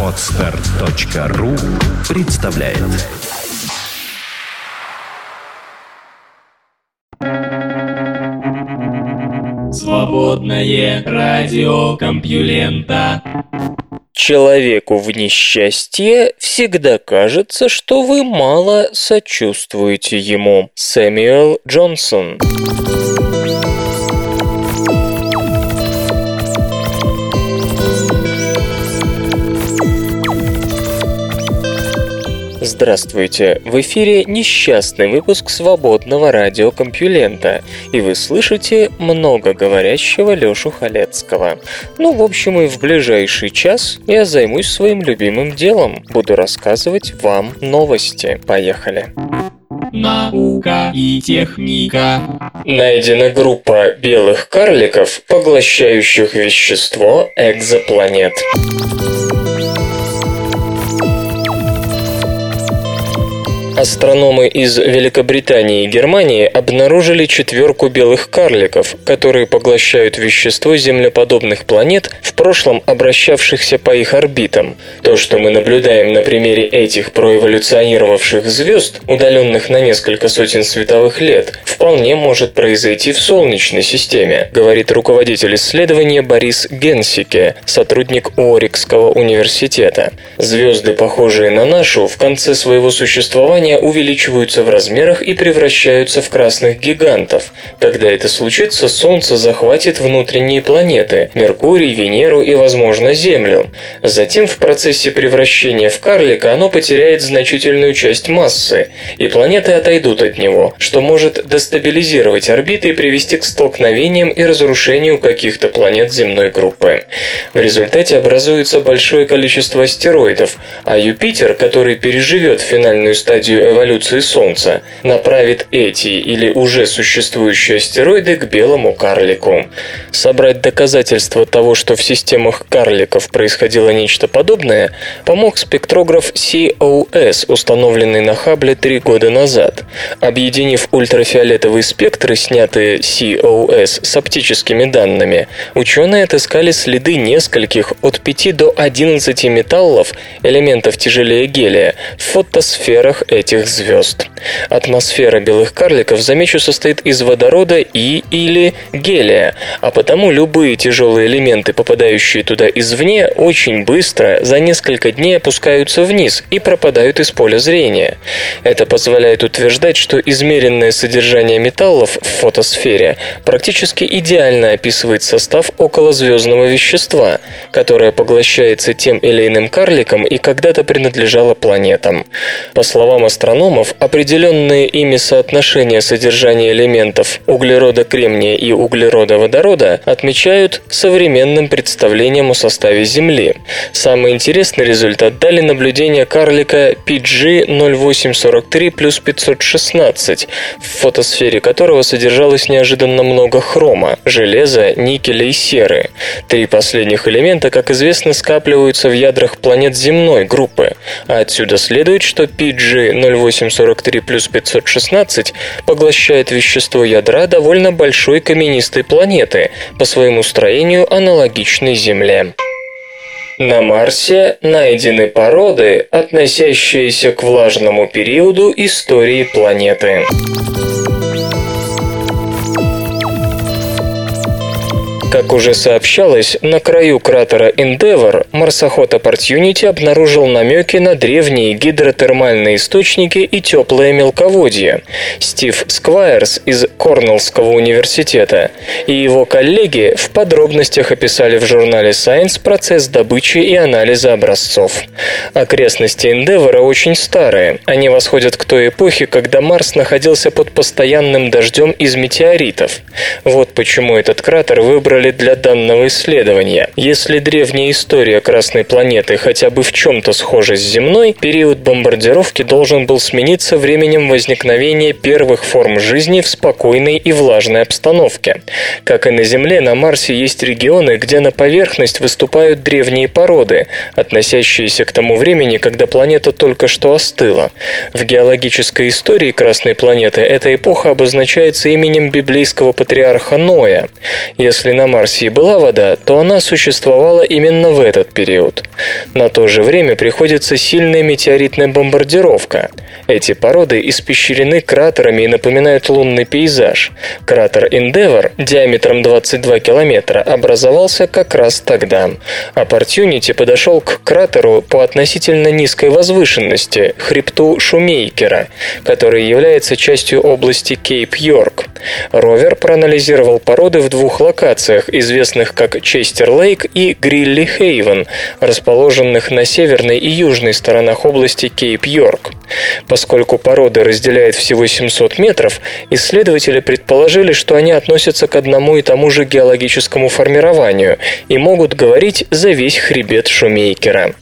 Отстар.ру представляет. Свободное радио Компьюлента. Человеку в несчастье всегда кажется, что вы мало сочувствуете ему. Сэмюэл Джонсон Здравствуйте! В эфире несчастный выпуск свободного радиокомпьюлента, и вы слышите много говорящего Лёшу Халецкого. Ну, в общем, и в ближайший час я займусь своим любимым делом. Буду рассказывать вам новости. Поехали! Наука и техника. Найдена группа белых карликов, поглощающих вещество экзопланет. Астрономы из Великобритании и Германии обнаружили четверку белых карликов, которые поглощают вещество землеподобных планет, в прошлом обращавшихся по их орбитам. То, что мы наблюдаем на примере этих проэволюционировавших звезд, удаленных на несколько сотен световых лет, вполне может произойти в Солнечной системе, говорит руководитель исследования Борис Генсике, сотрудник Орикского университета. Звезды, похожие на нашу, в конце своего существования образования увеличиваются в размерах и превращаются в красных гигантов. Когда это случится, Солнце захватит внутренние планеты – Меркурий, Венеру и, возможно, Землю. Затем в процессе превращения в карлика оно потеряет значительную часть массы, и планеты отойдут от него, что может дестабилизировать орбиты и привести к столкновениям и разрушению каких-то планет земной группы. В результате образуется большое количество астероидов, а Юпитер, который переживет финальную стадию стадию эволюции Солнца, направит эти или уже существующие астероиды к белому карлику. Собрать доказательства того, что в системах карликов происходило нечто подобное, помог спектрограф COS, установленный на Хабле три года назад. Объединив ультрафиолетовые спектры, снятые COS с оптическими данными, ученые отыскали следы нескольких от 5 до 11 металлов, элементов тяжелее гелия, в фотосферах этих звезд. Атмосфера белых карликов, замечу, состоит из водорода и или гелия, а потому любые тяжелые элементы, попадающие туда извне, очень быстро, за несколько дней опускаются вниз и пропадают из поля зрения. Это позволяет утверждать, что измеренное содержание металлов в фотосфере практически идеально описывает состав околозвездного вещества, которое поглощается тем или иным карликом и когда-то принадлежало планетам. По словам астрономов, определенные ими соотношения содержания элементов углерода кремния и углерода водорода отмечают современным представлением о составе Земли. Самый интересный результат дали наблюдения карлика PG0843 плюс 516, в фотосфере которого содержалось неожиданно много хрома, железа, никеля и серы. Три последних элемента, как известно, скапливаются в ядрах планет земной группы, а отсюда следует, что PG 0843 плюс 516 поглощает вещество ядра довольно большой каменистой планеты, по своему строению аналогичной Земле. На Марсе найдены породы, относящиеся к влажному периоду истории планеты. Как уже сообщалось, на краю кратера Endeavour марсоход Opportunity обнаружил намеки на древние гидротермальные источники и теплое мелководье. Стив Сквайрс из Корнеллского университета и его коллеги в подробностях описали в журнале Science процесс добычи и анализа образцов. Окрестности Endeavour очень старые. Они восходят к той эпохе, когда Марс находился под постоянным дождем из метеоритов. Вот почему этот кратер выбрали выбрали для данного исследования. Если древняя история Красной планеты хотя бы в чем-то схожа с земной, период бомбардировки должен был смениться временем возникновения первых форм жизни в спокойной и влажной обстановке. Как и на Земле, на Марсе есть регионы, где на поверхность выступают древние породы, относящиеся к тому времени, когда планета только что остыла. В геологической истории Красной планеты эта эпоха обозначается именем библейского патриарха Ноя. Если на Марсе и была вода, то она существовала именно в этот период. На то же время приходится сильная метеоритная бомбардировка. Эти породы испещрены кратерами и напоминают лунный пейзаж. Кратер Endeavour диаметром 22 километра образовался как раз тогда. Opportunity подошел к кратеру по относительно низкой возвышенности, хребту Шумейкера, который является частью области Кейп-Йорк. Ровер проанализировал породы в двух локациях, известных как Честер-Лейк и Грилли-Хейвен, расположенных на северной и южной сторонах области Кейп-Йорк. Поскольку породы разделяют всего 700 метров, исследователи предположили, что они относятся к одному и тому же геологическому формированию и могут говорить за весь хребет Шумейкера.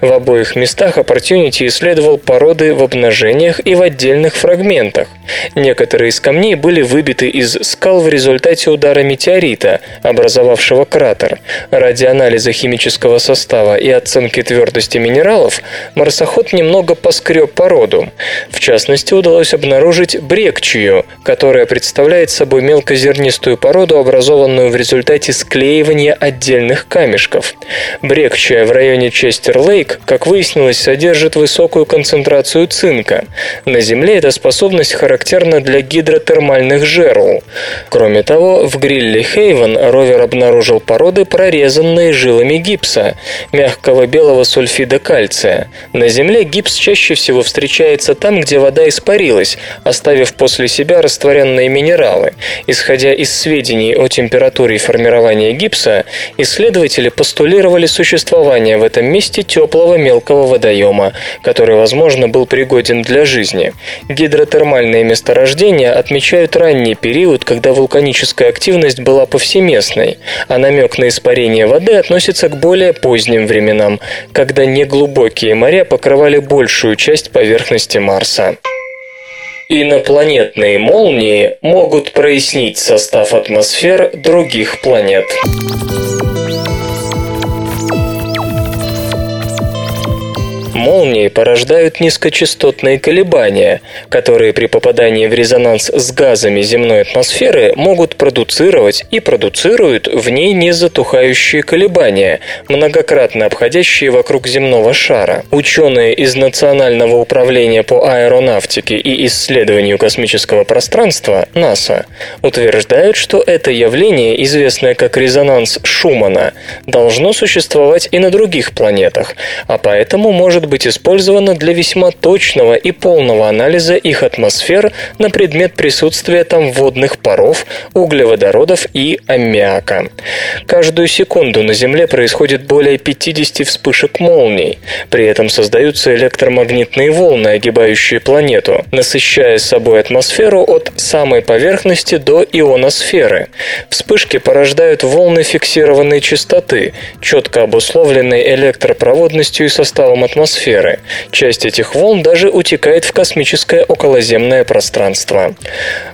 В обоих местах Opportunity исследовал породы в обнажениях и в отдельных фрагментах. Некоторые из камней были выбиты из скал в результате удара метеорита, образовавшего кратер. Ради анализа химического состава и оценки твердости минералов марсоход немного поскреб породу. В частности, удалось обнаружить брекчию, которая представляет собой мелкозернистую породу, образованную в результате склеивания отдельных камешков. Брекчия в районе Честер-Лейк, как выяснилось, содержит высокую концентрацию цинка. На Земле эта способность характерна для гидротермальных жерл. Кроме того, в Грилли Хейвен ровер обнаружил породы, прорезанные жилами гипса, мягкого белого сульфида кальция. На Земле гипс чаще всего встречается там, где вода испарилась, оставив после себя растворенные минералы. Исходя из сведений о температуре формирования гипса, исследователи постулировали существование в этом месте теплого мелкого водоема, который, возможно, был пригоден для жизни. Гидротермальные месторождения отмечают ранний период, когда вулканическая активность была повсеместной, а намек на испарение воды относится к более поздним временам, когда неглубокие моря покрывали большую часть поверхности Марса. Инопланетные молнии могут прояснить состав атмосфер других планет. Молнии порождают низкочастотные колебания, которые при попадании в резонанс с газами земной атмосферы могут продуцировать и продуцируют в ней незатухающие колебания, многократно обходящие вокруг земного шара. Ученые из Национального управления по аэронавтике и исследованию космического пространства НАСА утверждают, что это явление, известное как резонанс Шумана, должно существовать и на других планетах, а поэтому может быть использована для весьма точного и полного анализа их атмосфер на предмет присутствия там водных паров, углеводородов и аммиака. Каждую секунду на Земле происходит более 50 вспышек молний. При этом создаются электромагнитные волны, огибающие планету, насыщая собой атмосферу от самой поверхности до ионосферы. Вспышки порождают волны фиксированной частоты, четко обусловленной электропроводностью и составом атмосферы атмосферы. Часть этих волн даже утекает в космическое околоземное пространство.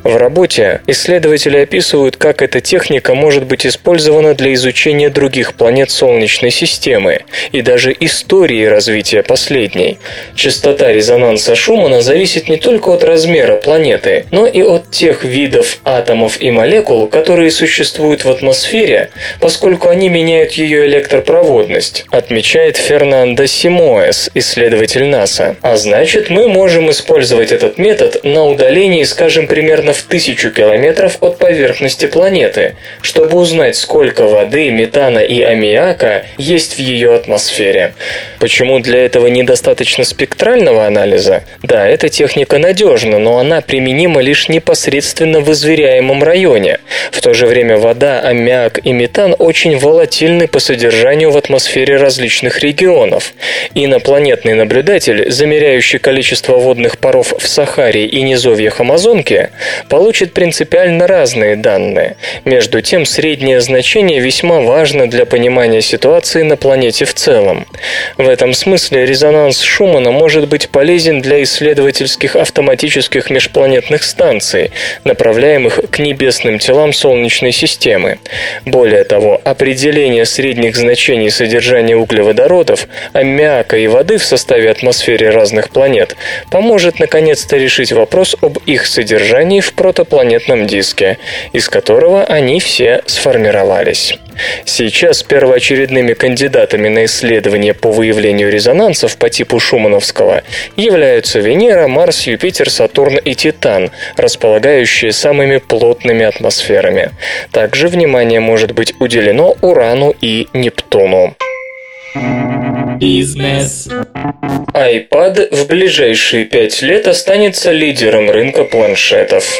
В работе исследователи описывают, как эта техника может быть использована для изучения других планет Солнечной системы и даже истории развития последней. Частота резонанса Шумана зависит не только от размера планеты, но и от тех видов атомов и молекул, которые существуют в атмосфере, поскольку они меняют ее электропроводность, отмечает Фернандо Симоэс, исследователь НАСА. А значит, мы можем использовать этот метод на удалении, скажем, примерно в тысячу километров от поверхности планеты, чтобы узнать, сколько воды, метана и аммиака есть в ее атмосфере. Почему для этого недостаточно спектрального анализа? Да, эта техника надежна, но она применима лишь непосредственно в изверяемом районе. В то же время вода, аммиак и метан очень волатильны по содержанию в атмосфере различных регионов. И на планете инопланетный наблюдатель, замеряющий количество водных паров в Сахаре и низовьях Амазонки, получит принципиально разные данные. Между тем, среднее значение весьма важно для понимания ситуации на планете в целом. В этом смысле резонанс Шумана может быть полезен для исследовательских автоматических межпланетных станций, направляемых к небесным телам Солнечной системы. Более того, определение средних значений содержания углеводородов, аммиака и воды в составе основе атмосфере разных планет поможет наконец-то решить вопрос об их содержании в протопланетном диске, из которого они все сформировались. Сейчас первоочередными кандидатами на исследование по выявлению резонансов по типу Шумановского являются Венера, Марс, Юпитер, Сатурн и Титан, располагающие самыми плотными атмосферами. Также внимание может быть уделено Урану и Нептуну. Бизнес. iPad в ближайшие пять лет останется лидером рынка планшетов.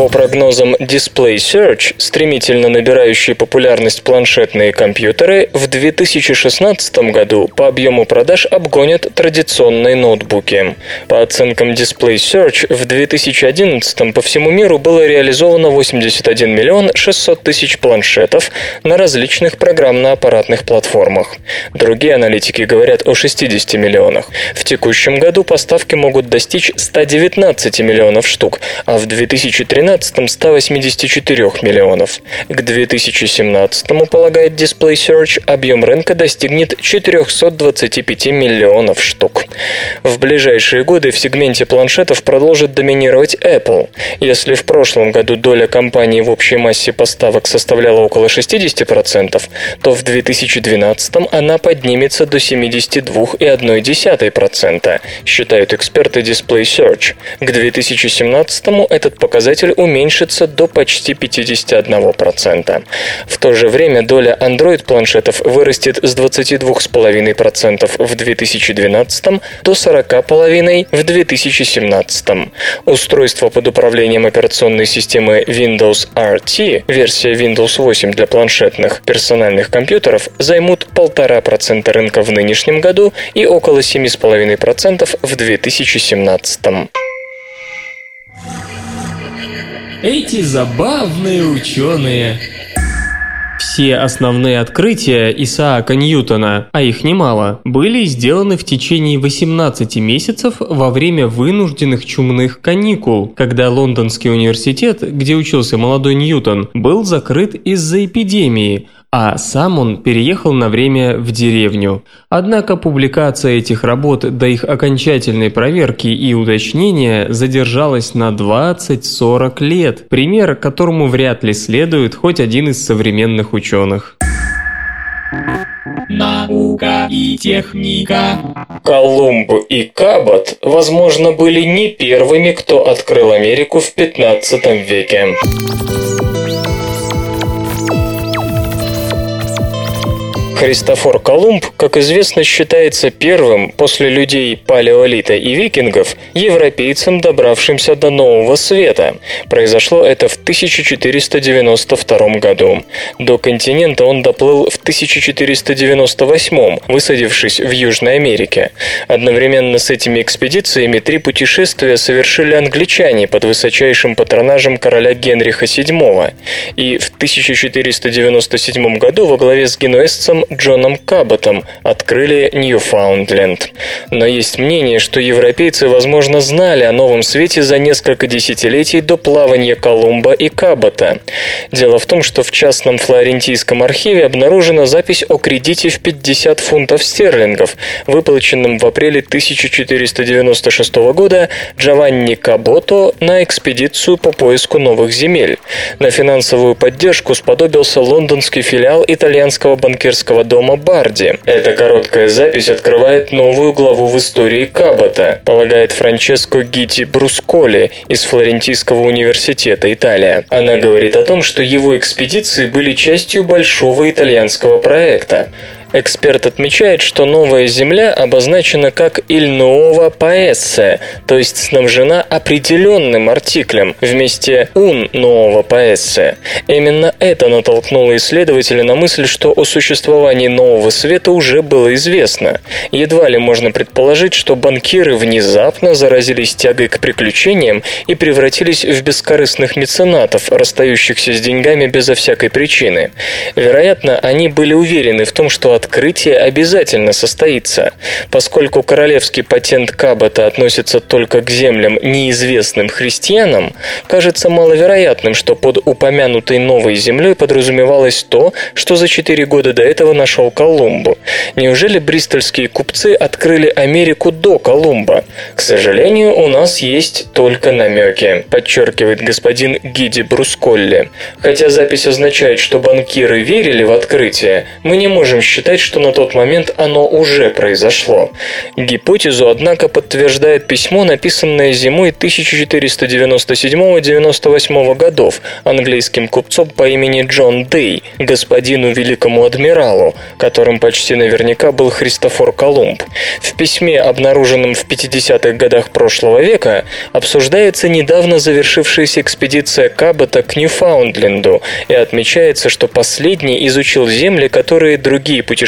По прогнозам Display Search, стремительно набирающие популярность планшетные компьютеры в 2016 году по объему продаж обгонят традиционные ноутбуки. По оценкам Display Search, в 2011 по всему миру было реализовано 81 миллион 600 тысяч планшетов на различных программно-аппаратных платформах. Другие аналитики говорят о 60 миллионах. В текущем году поставки могут достичь 119 миллионов штук, а в 2013 2013 184 миллионов. К 2017, полагает Display Search, объем рынка достигнет 425 миллионов штук. В ближайшие годы в сегменте планшетов продолжит доминировать Apple. Если в прошлом году доля компании в общей массе поставок составляла около 60%, то в 2012 она поднимется до 72,1%, считают эксперты Display Search. К 2017 этот показатель уменьшится до почти 51%. В то же время доля Android-планшетов вырастет с 22,5% в 2012 до 40,5% в 2017. Устройства под управлением операционной системы Windows RT, версия Windows 8 для планшетных персональных компьютеров, займут 1,5% рынка в нынешнем году и около 7,5% в 2017. Эти забавные ученые. Все основные открытия Исаака Ньютона, а их немало, были сделаны в течение 18 месяцев во время вынужденных чумных каникул, когда Лондонский университет, где учился молодой Ньютон, был закрыт из-за эпидемии – а сам он переехал на время в деревню. Однако публикация этих работ до их окончательной проверки и уточнения задержалась на 20-40 лет, пример которому вряд ли следует хоть один из современных ученых. Наука и техника. Колумб и Кабот, возможно, были не первыми, кто открыл Америку в 15 веке. Христофор Колумб, как известно, считается первым после людей палеолита и викингов европейцем, добравшимся до Нового Света. Произошло это в 1492 году. До континента он доплыл в 1498, высадившись в Южной Америке. Одновременно с этими экспедициями три путешествия совершили англичане под высочайшим патронажем короля Генриха VII. И в 1497 году во главе с генуэзцем Джоном Каботом открыли Ньюфаундленд. Но есть мнение, что европейцы, возможно, знали о Новом Свете за несколько десятилетий до плавания Колумба и Кабота. Дело в том, что в частном флорентийском архиве обнаружена запись о кредите в 50 фунтов стерлингов, выплаченном в апреле 1496 года Джованни Кабото на экспедицию по поиску новых земель. На финансовую поддержку сподобился лондонский филиал итальянского банкирского Кабацкого дома Барди. Эта короткая запись открывает новую главу в истории Кабота, полагает Франческо Гити Брусколи из Флорентийского университета Италия. Она говорит о том, что его экспедиции были частью большого итальянского проекта. Эксперт отмечает, что новая Земля обозначена как «il nuova paese», то есть снабжена определенным артиклем вместе «un nuova paese». Именно это натолкнуло исследователя на мысль, что о существовании нового света уже было известно. Едва ли можно предположить, что банкиры внезапно заразились тягой к приключениям и превратились в бескорыстных меценатов, расстающихся с деньгами безо всякой причины. Вероятно, они были уверены в том, что открытие обязательно состоится. Поскольку королевский патент Кабота относится только к землям, неизвестным христианам, кажется маловероятным, что под упомянутой новой землей подразумевалось то, что за четыре года до этого нашел Колумбу. Неужели бристольские купцы открыли Америку до Колумба? К сожалению, у нас есть только намеки, подчеркивает господин Гиди Брусколли. Хотя запись означает, что банкиры верили в открытие, мы не можем считать, что на тот момент оно уже произошло. Гипотезу, однако, подтверждает письмо, написанное зимой 1497-98 годов английским купцом по имени Джон Дей, господину великому адмиралу, которым почти наверняка был Христофор Колумб. В письме, обнаруженном в 50-х годах прошлого века, обсуждается недавно завершившаяся экспедиция Кабота к Ньюфаундленду и отмечается, что последний изучил земли, которые другие путешественники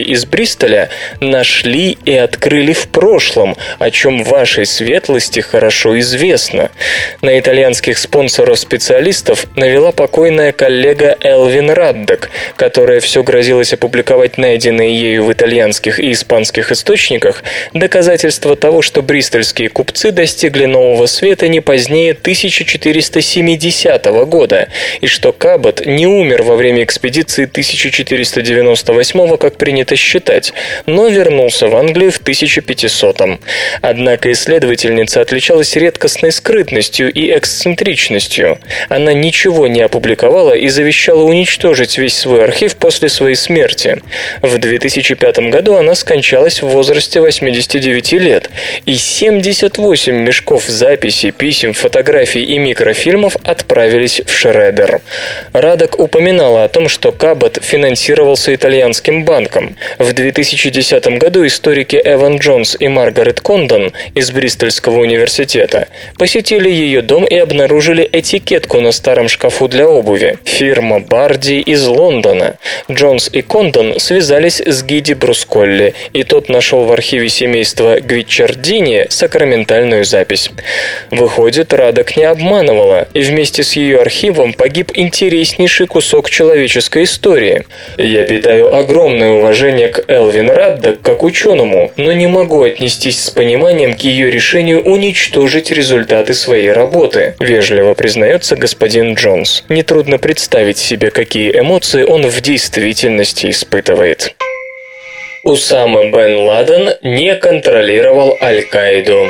из Бристоля нашли и открыли в прошлом, о чем вашей светлости хорошо известно. На итальянских спонсоров-специалистов навела покойная коллега Элвин Раддок, которая все грозилась опубликовать найденные ею в итальянских и испанских источниках доказательства того, что бристольские купцы достигли нового света не позднее 1470 года, и что Кабот не умер во время экспедиции 1498, как принято считать, но вернулся в Англию в 1500. -м. Однако исследовательница отличалась редкостной скрытностью и эксцентричностью. Она ничего не опубликовала и завещала уничтожить весь свой архив после своей смерти. В 2005 году она скончалась в возрасте 89 лет, и 78 мешков записей, писем, фотографий и микрофильмов отправились в Шредер. Радок упоминала о том, что Кабот финансировался итальянским банком. В 2010 году историки Эван Джонс и Маргарет Кондон из Бристольского университета посетили ее дом и обнаружили этикетку на старом шкафу для обуви. Фирма Барди из Лондона. Джонс и Кондон связались с Гиди Брусколли, и тот нашел в архиве семейства Гвичардини сакраментальную запись. Выходит, Радок не обманывала, и вместе с ее архивом погиб интереснейший кусок человеческой истории. Я питаю огромное уважение к Элвин Раддок как ученому, но не могу отнестись с пониманием к ее решению уничтожить результаты своей работы, вежливо признается господин Джонс. Нетрудно представить себе, какие эмоции он в действительности испытывает. Усама бен Ладен не контролировал Аль-Каиду.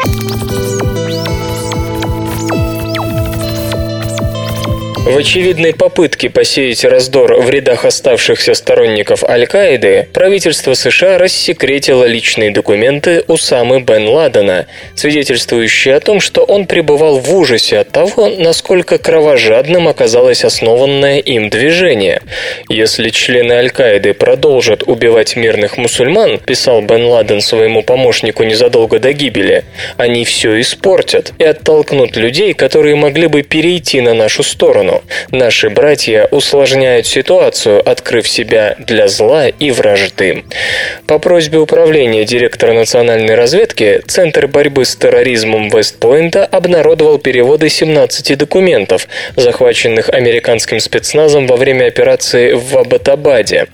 В очевидной попытке посеять раздор в рядах оставшихся сторонников Аль-Каиды правительство США рассекретило личные документы Усамы бен Ладена, свидетельствующие о том, что он пребывал в ужасе от того, насколько кровожадным оказалось основанное им движение. Если члены Аль-Каиды продолжат убивать мирных мусульман, писал бен Ладен своему помощнику незадолго до гибели, они все испортят и оттолкнут людей, которые могли бы перейти на нашу сторону. Наши братья усложняют ситуацию, открыв себя для зла и вражды. По просьбе управления директора национальной разведки, Центр борьбы с терроризмом Вестпойнта обнародовал переводы 17 документов, захваченных американским спецназом во время операции в Абатабаде.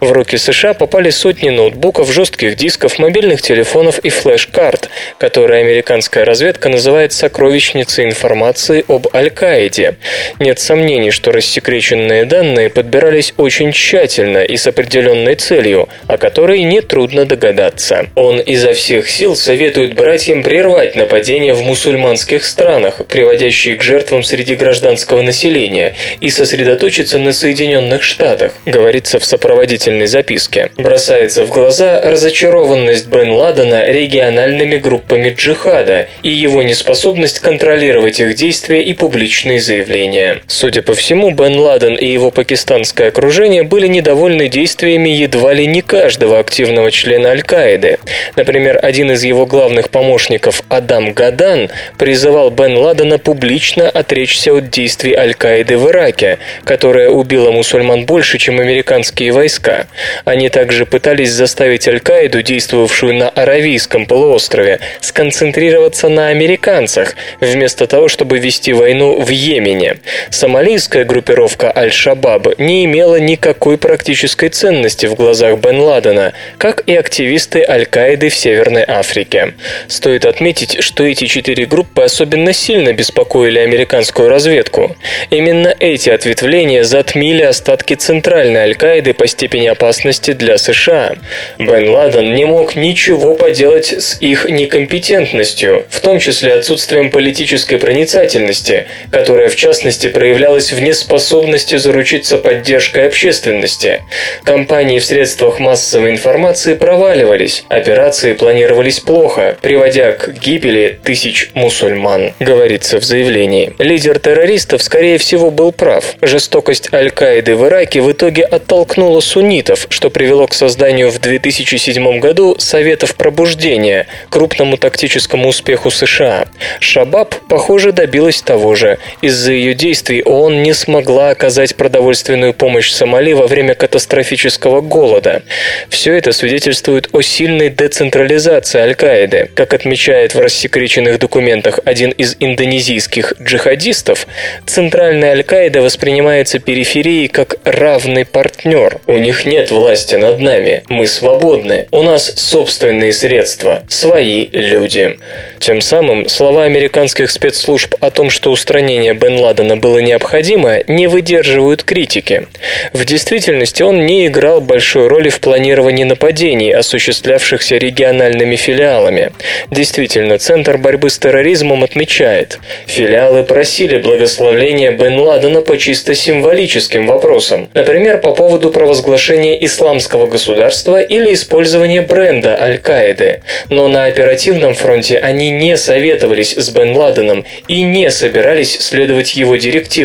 В руки США попали сотни ноутбуков, жестких дисков, мобильных телефонов и флеш-карт, которые американская разведка называет сокровищницей информации об Аль-Каиде. Нет сомнений, что рассекреченные данные подбирались очень тщательно и с определенной целью, о которой нетрудно догадаться. Он изо всех сил советует братьям прервать нападения в мусульманских странах, приводящие к жертвам среди гражданского населения, и сосредоточиться на Соединенных Штатах, говорится в сопроводительной записке. Бросается в глаза разочарованность Бен Ладена региональными группами джихада и его неспособность контролировать их действия и публичные заявления. Судя по всему, Бен Ладен и его пакистанское окружение были недовольны действиями едва ли не каждого активного члена Аль-Каиды. Например, один из его главных помощников, Адам Гадан, призывал Бен Ладена публично отречься от действий Аль-Каиды в Ираке, которая убила мусульман больше, чем американские войска. Они также пытались заставить Аль-Каиду, действовавшую на Аравийском полуострове, сконцентрироваться на американцах, вместо того, чтобы вести войну в Йемене. Сомалийская группировка Аль-Шабаб не имела никакой практической ценности в глазах Бен Ладена, как и активисты Аль-Каиды в Северной Африке. Стоит отметить, что эти четыре группы особенно сильно беспокоили американскую разведку. Именно эти ответвления затмили остатки центральной Аль-Каиды по степени опасности для США. Бен Ладен не мог ничего поделать с их некомпетентностью, в том числе отсутствием политической проницательности, которая в частности проявлялась в неспособности заручиться поддержкой общественности. Компании в средствах массовой информации проваливались, операции планировались плохо, приводя к гибели тысяч мусульман, говорится в заявлении. Лидер террористов, скорее всего, был прав. Жестокость Аль-Каиды в Ираке в итоге оттолкнула суннитов, что привело к созданию в 2007 году Советов пробуждения, крупному тактическому успеху США. Шабаб, похоже, добилась того же. Из-за ее действий ООН не смогла оказать продовольственную помощь Сомали во время катастрофического голода. Все это свидетельствует о сильной децентрализации Аль-Каиды. Как отмечает в рассекреченных документах один из индонезийских джихадистов, центральная Аль-Каида воспринимается периферией как равный партнер. У них нет власти над нами. Мы свободны. У нас собственные средства. Свои люди. Тем самым слова американских спецслужб о том, что устранение Бен Ладена было необходимо, не выдерживают критики. В действительности он не играл большой роли в планировании нападений, осуществлявшихся региональными филиалами. Действительно, Центр борьбы с терроризмом отмечает, филиалы просили благословления Бен Ладена по чисто символическим вопросам, например, по поводу провозглашения исламского государства или использования бренда Аль-Каиды. Но на оперативном фронте они не советовались с Бен Ладеном и не собирались следовать его директивам.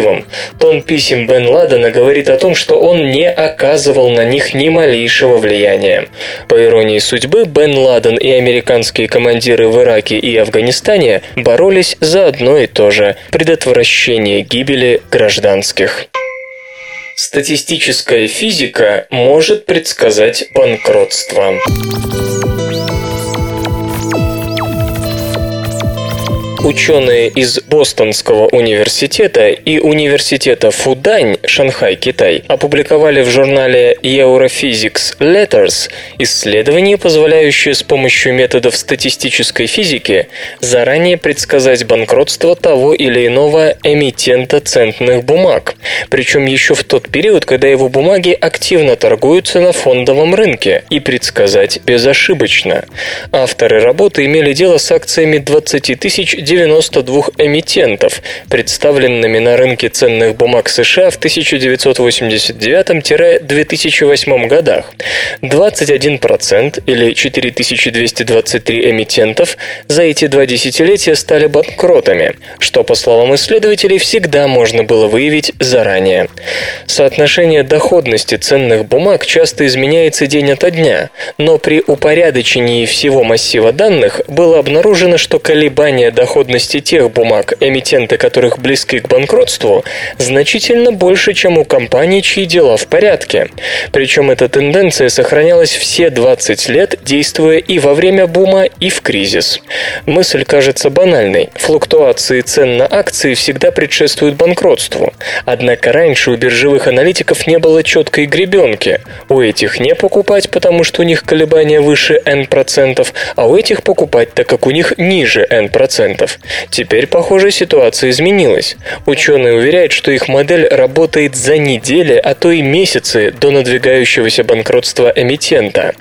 Тон писем Бен Ладена говорит о том, что он не оказывал на них ни малейшего влияния. По иронии судьбы, Бен Ладен и американские командиры в Ираке и Афганистане боролись за одно и то же – предотвращение гибели гражданских. Статистическая физика может предсказать банкротство. Ученые из Бостонского университета и университета Фудань, Шанхай, Китай, опубликовали в журнале Europhysics Letters исследование, позволяющее с помощью методов статистической физики заранее предсказать банкротство того или иного эмитента центных бумаг, причем еще в тот период, когда его бумаги активно торгуются на фондовом рынке, и предсказать безошибочно. Авторы работы имели дело с акциями 20 тысяч 92 эмитентов, представленными на рынке ценных бумаг США в 1989-2008 годах. 21% или 4223 эмитентов за эти два десятилетия стали банкротами, что, по словам исследователей, всегда можно было выявить заранее. Соотношение доходности ценных бумаг часто изменяется день ото дня, но при упорядочении всего массива данных было обнаружено, что колебания доходности доходности тех бумаг, эмитенты которых близки к банкротству, значительно больше, чем у компаний, чьи дела в порядке. Причем эта тенденция сохранялась все 20 лет, действуя и во время бума, и в кризис. Мысль кажется банальной. Флуктуации цен на акции всегда предшествуют банкротству. Однако раньше у биржевых аналитиков не было четкой гребенки. У этих не покупать, потому что у них колебания выше N%, а у этих покупать, так как у них ниже N%. Теперь, похоже, ситуация изменилась. Ученые уверяют, что их модель работает за недели, а то и месяцы до надвигающегося банкротства эмитента.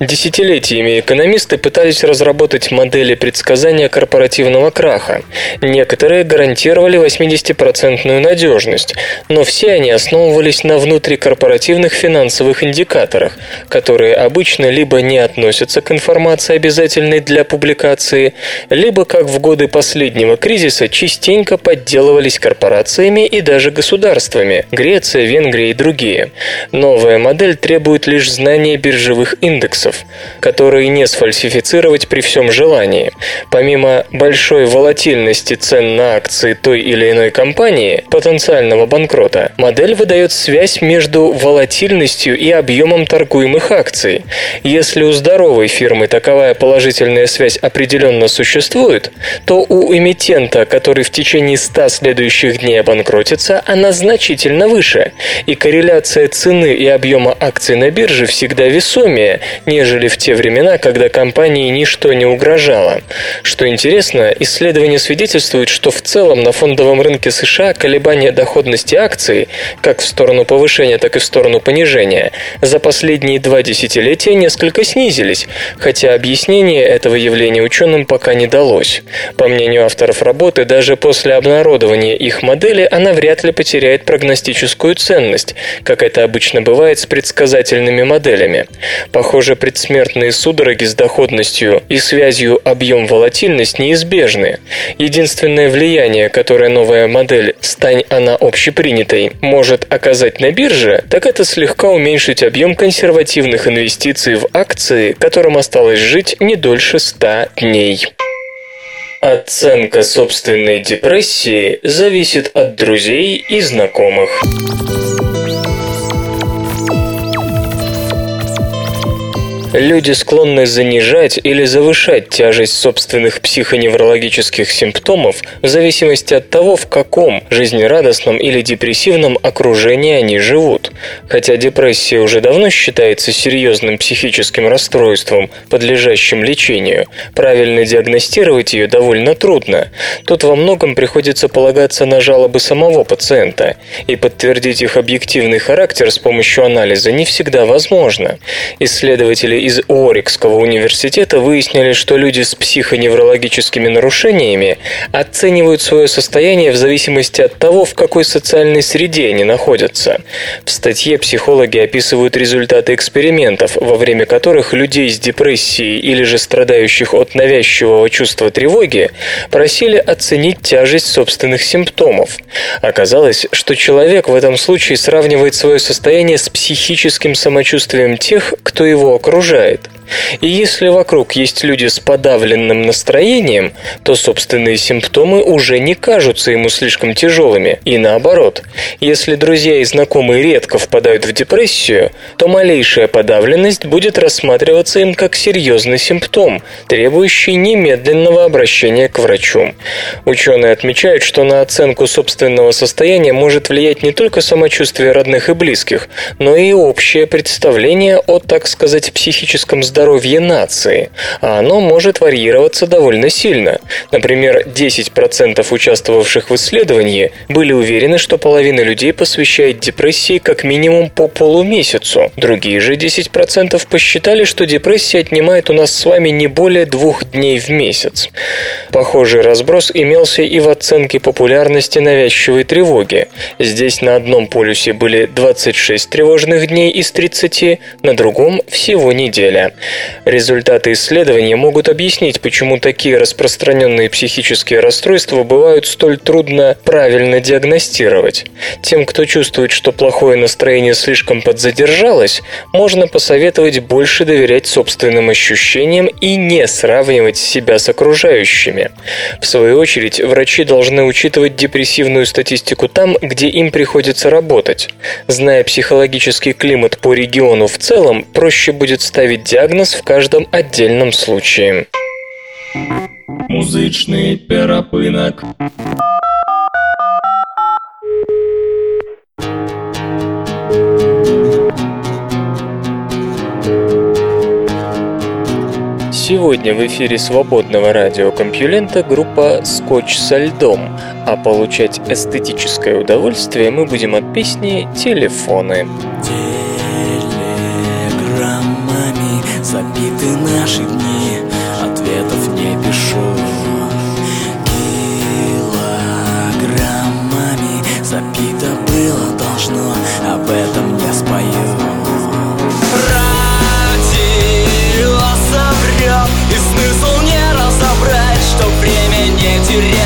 Десятилетиями экономисты пытались разработать модели предсказания корпоративного краха. Некоторые гарантировали 80% надежность, но все они основывались на внутрикорпоративных финансовых индикаторах, которые обычно либо не относятся к информации, обязательной для публикации, либо, как в годы последнего кризиса частенько подделывались корпорациями и даже государствами – Греция, Венгрия и другие. Новая модель требует лишь знания биржевых индексов, которые не сфальсифицировать при всем желании. Помимо большой волатильности цен на акции той или иной компании, потенциального банкрота, модель выдает связь между волатильностью и объемом торгуемых акций. Если у здоровой фирмы таковая положительная связь определенно существует, то у эмитента, который в течение 100 следующих дней обанкротится, она значительно выше, и корреляция цены и объема акций на бирже всегда весомее, нежели в те времена, когда компании ничто не угрожало. Что интересно, исследования свидетельствуют, что в целом на фондовом рынке США колебания доходности акций, как в сторону повышения, так и в сторону понижения, за последние два десятилетия несколько снизились, хотя объяснение этого явления ученым пока не далось. По мнению авторов работы, даже после обнародования их модели она вряд ли потеряет прогностическую ценность, как это обычно бывает с предсказательными моделями. Похоже, предсмертные судороги с доходностью и связью объем-волатильность неизбежны. Единственное влияние, которое новая модель, стань она общепринятой, может оказать на бирже, так это слегка уменьшить объем консервативных инвестиций в акции, которым осталось жить не дольше 100 дней. Оценка собственной депрессии зависит от друзей и знакомых. Люди склонны занижать или завышать тяжесть собственных психоневрологических симптомов в зависимости от того, в каком жизнерадостном или депрессивном окружении они живут. Хотя депрессия уже давно считается серьезным психическим расстройством, подлежащим лечению, правильно диагностировать ее довольно трудно. Тут во многом приходится полагаться на жалобы самого пациента, и подтвердить их объективный характер с помощью анализа не всегда возможно. Исследователи из Уорикского университета выяснили, что люди с психоневрологическими нарушениями оценивают свое состояние в зависимости от того, в какой социальной среде они находятся. В статье психологи описывают результаты экспериментов, во время которых людей с депрессией или же страдающих от навязчивого чувства тревоги просили оценить тяжесть собственных симптомов. Оказалось, что человек в этом случае сравнивает свое состояние с психическим самочувствием тех, кто его окружает окружает. И если вокруг есть люди с подавленным настроением, то собственные симптомы уже не кажутся ему слишком тяжелыми. И наоборот, если друзья и знакомые редко впадают в депрессию, то малейшая подавленность будет рассматриваться им как серьезный симптом, требующий немедленного обращения к врачу. Ученые отмечают, что на оценку собственного состояния может влиять не только самочувствие родных и близких, но и общее представление о, так сказать, психическом здоровье здоровье нации, а оно может варьироваться довольно сильно. Например, 10% участвовавших в исследовании были уверены, что половина людей посвящает депрессии как минимум по полумесяцу. Другие же 10% посчитали, что депрессия отнимает у нас с вами не более двух дней в месяц. Похожий разброс имелся и в оценке популярности навязчивой тревоги. Здесь на одном полюсе были 26 тревожных дней из 30, на другом всего неделя. Результаты исследования могут объяснить, почему такие распространенные психические расстройства бывают столь трудно правильно диагностировать. Тем, кто чувствует, что плохое настроение слишком подзадержалось, можно посоветовать больше доверять собственным ощущениям и не сравнивать себя с окружающими. В свою очередь, врачи должны учитывать депрессивную статистику там, где им приходится работать. Зная психологический климат по региону в целом, проще будет ставить диагноз диагноз в каждом отдельном случае. Музычный перапынок. Сегодня в эфире свободного радиокомпьюлента группа «Скотч со льдом», а получать эстетическое удовольствие мы будем от песни «Телефоны». Наши дни Ответов не пишу. Килограммами забито было должно Об этом я спою. Радио соврет И смысл не разобрать Что время не терять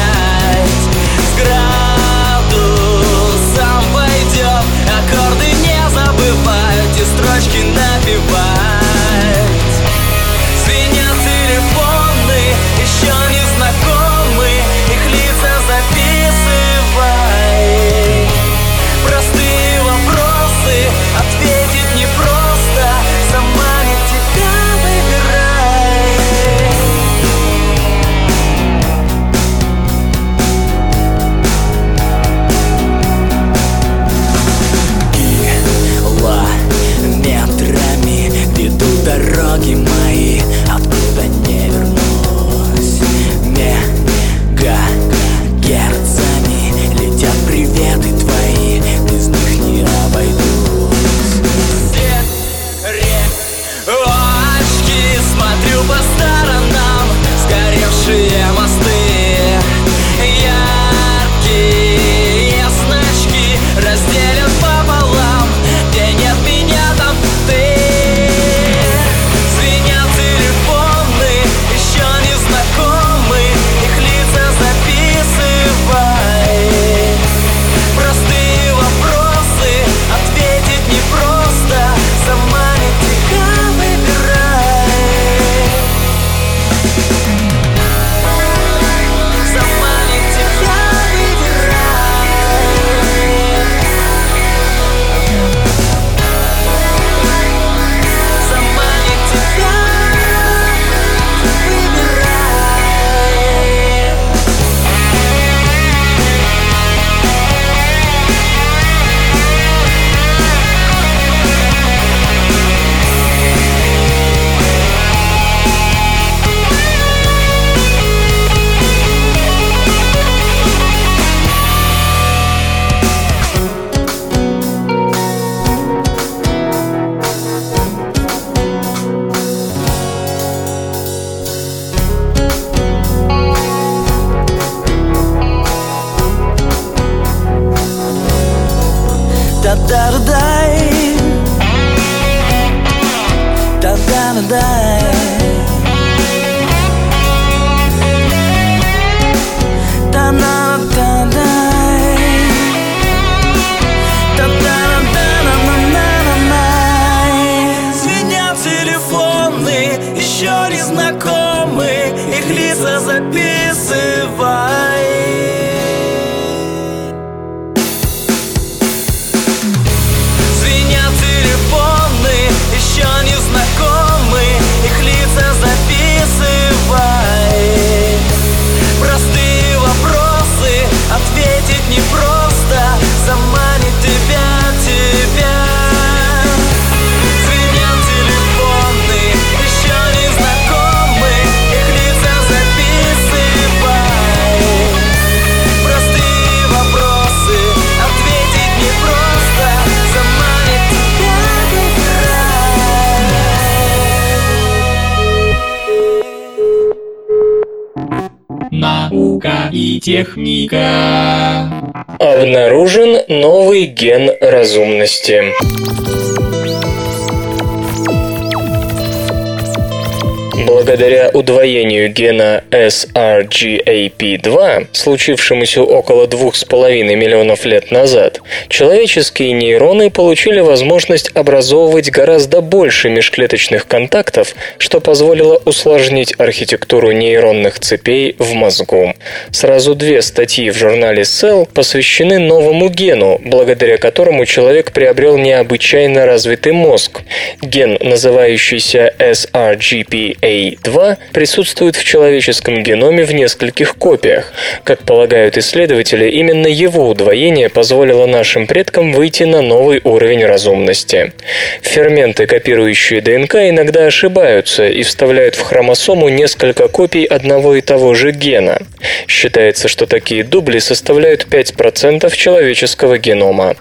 Наука и техника. Обнаружен новый ген разумности. Благодаря удвоению гена SRGAP2, случившемуся около 2,5 миллионов лет назад, человеческие нейроны получили возможность образовывать гораздо больше межклеточных контактов, что позволило усложнить архитектуру нейронных цепей в мозгу. Сразу две статьи в журнале Cell посвящены новому гену, благодаря которому человек приобрел необычайно развитый мозг. Ген, называющийся SRGPA2, присутствует в человеческом геноме в нескольких копиях. Как полагают исследователи, именно его удвоение позволило нашим предкам выйти на новый уровень разумности. Ферменты, копирующие ДНК, иногда ошибаются и вставляют в хромосому несколько копий одного и того же гена. Считается, что такие дубли составляют 5% человеческого генома.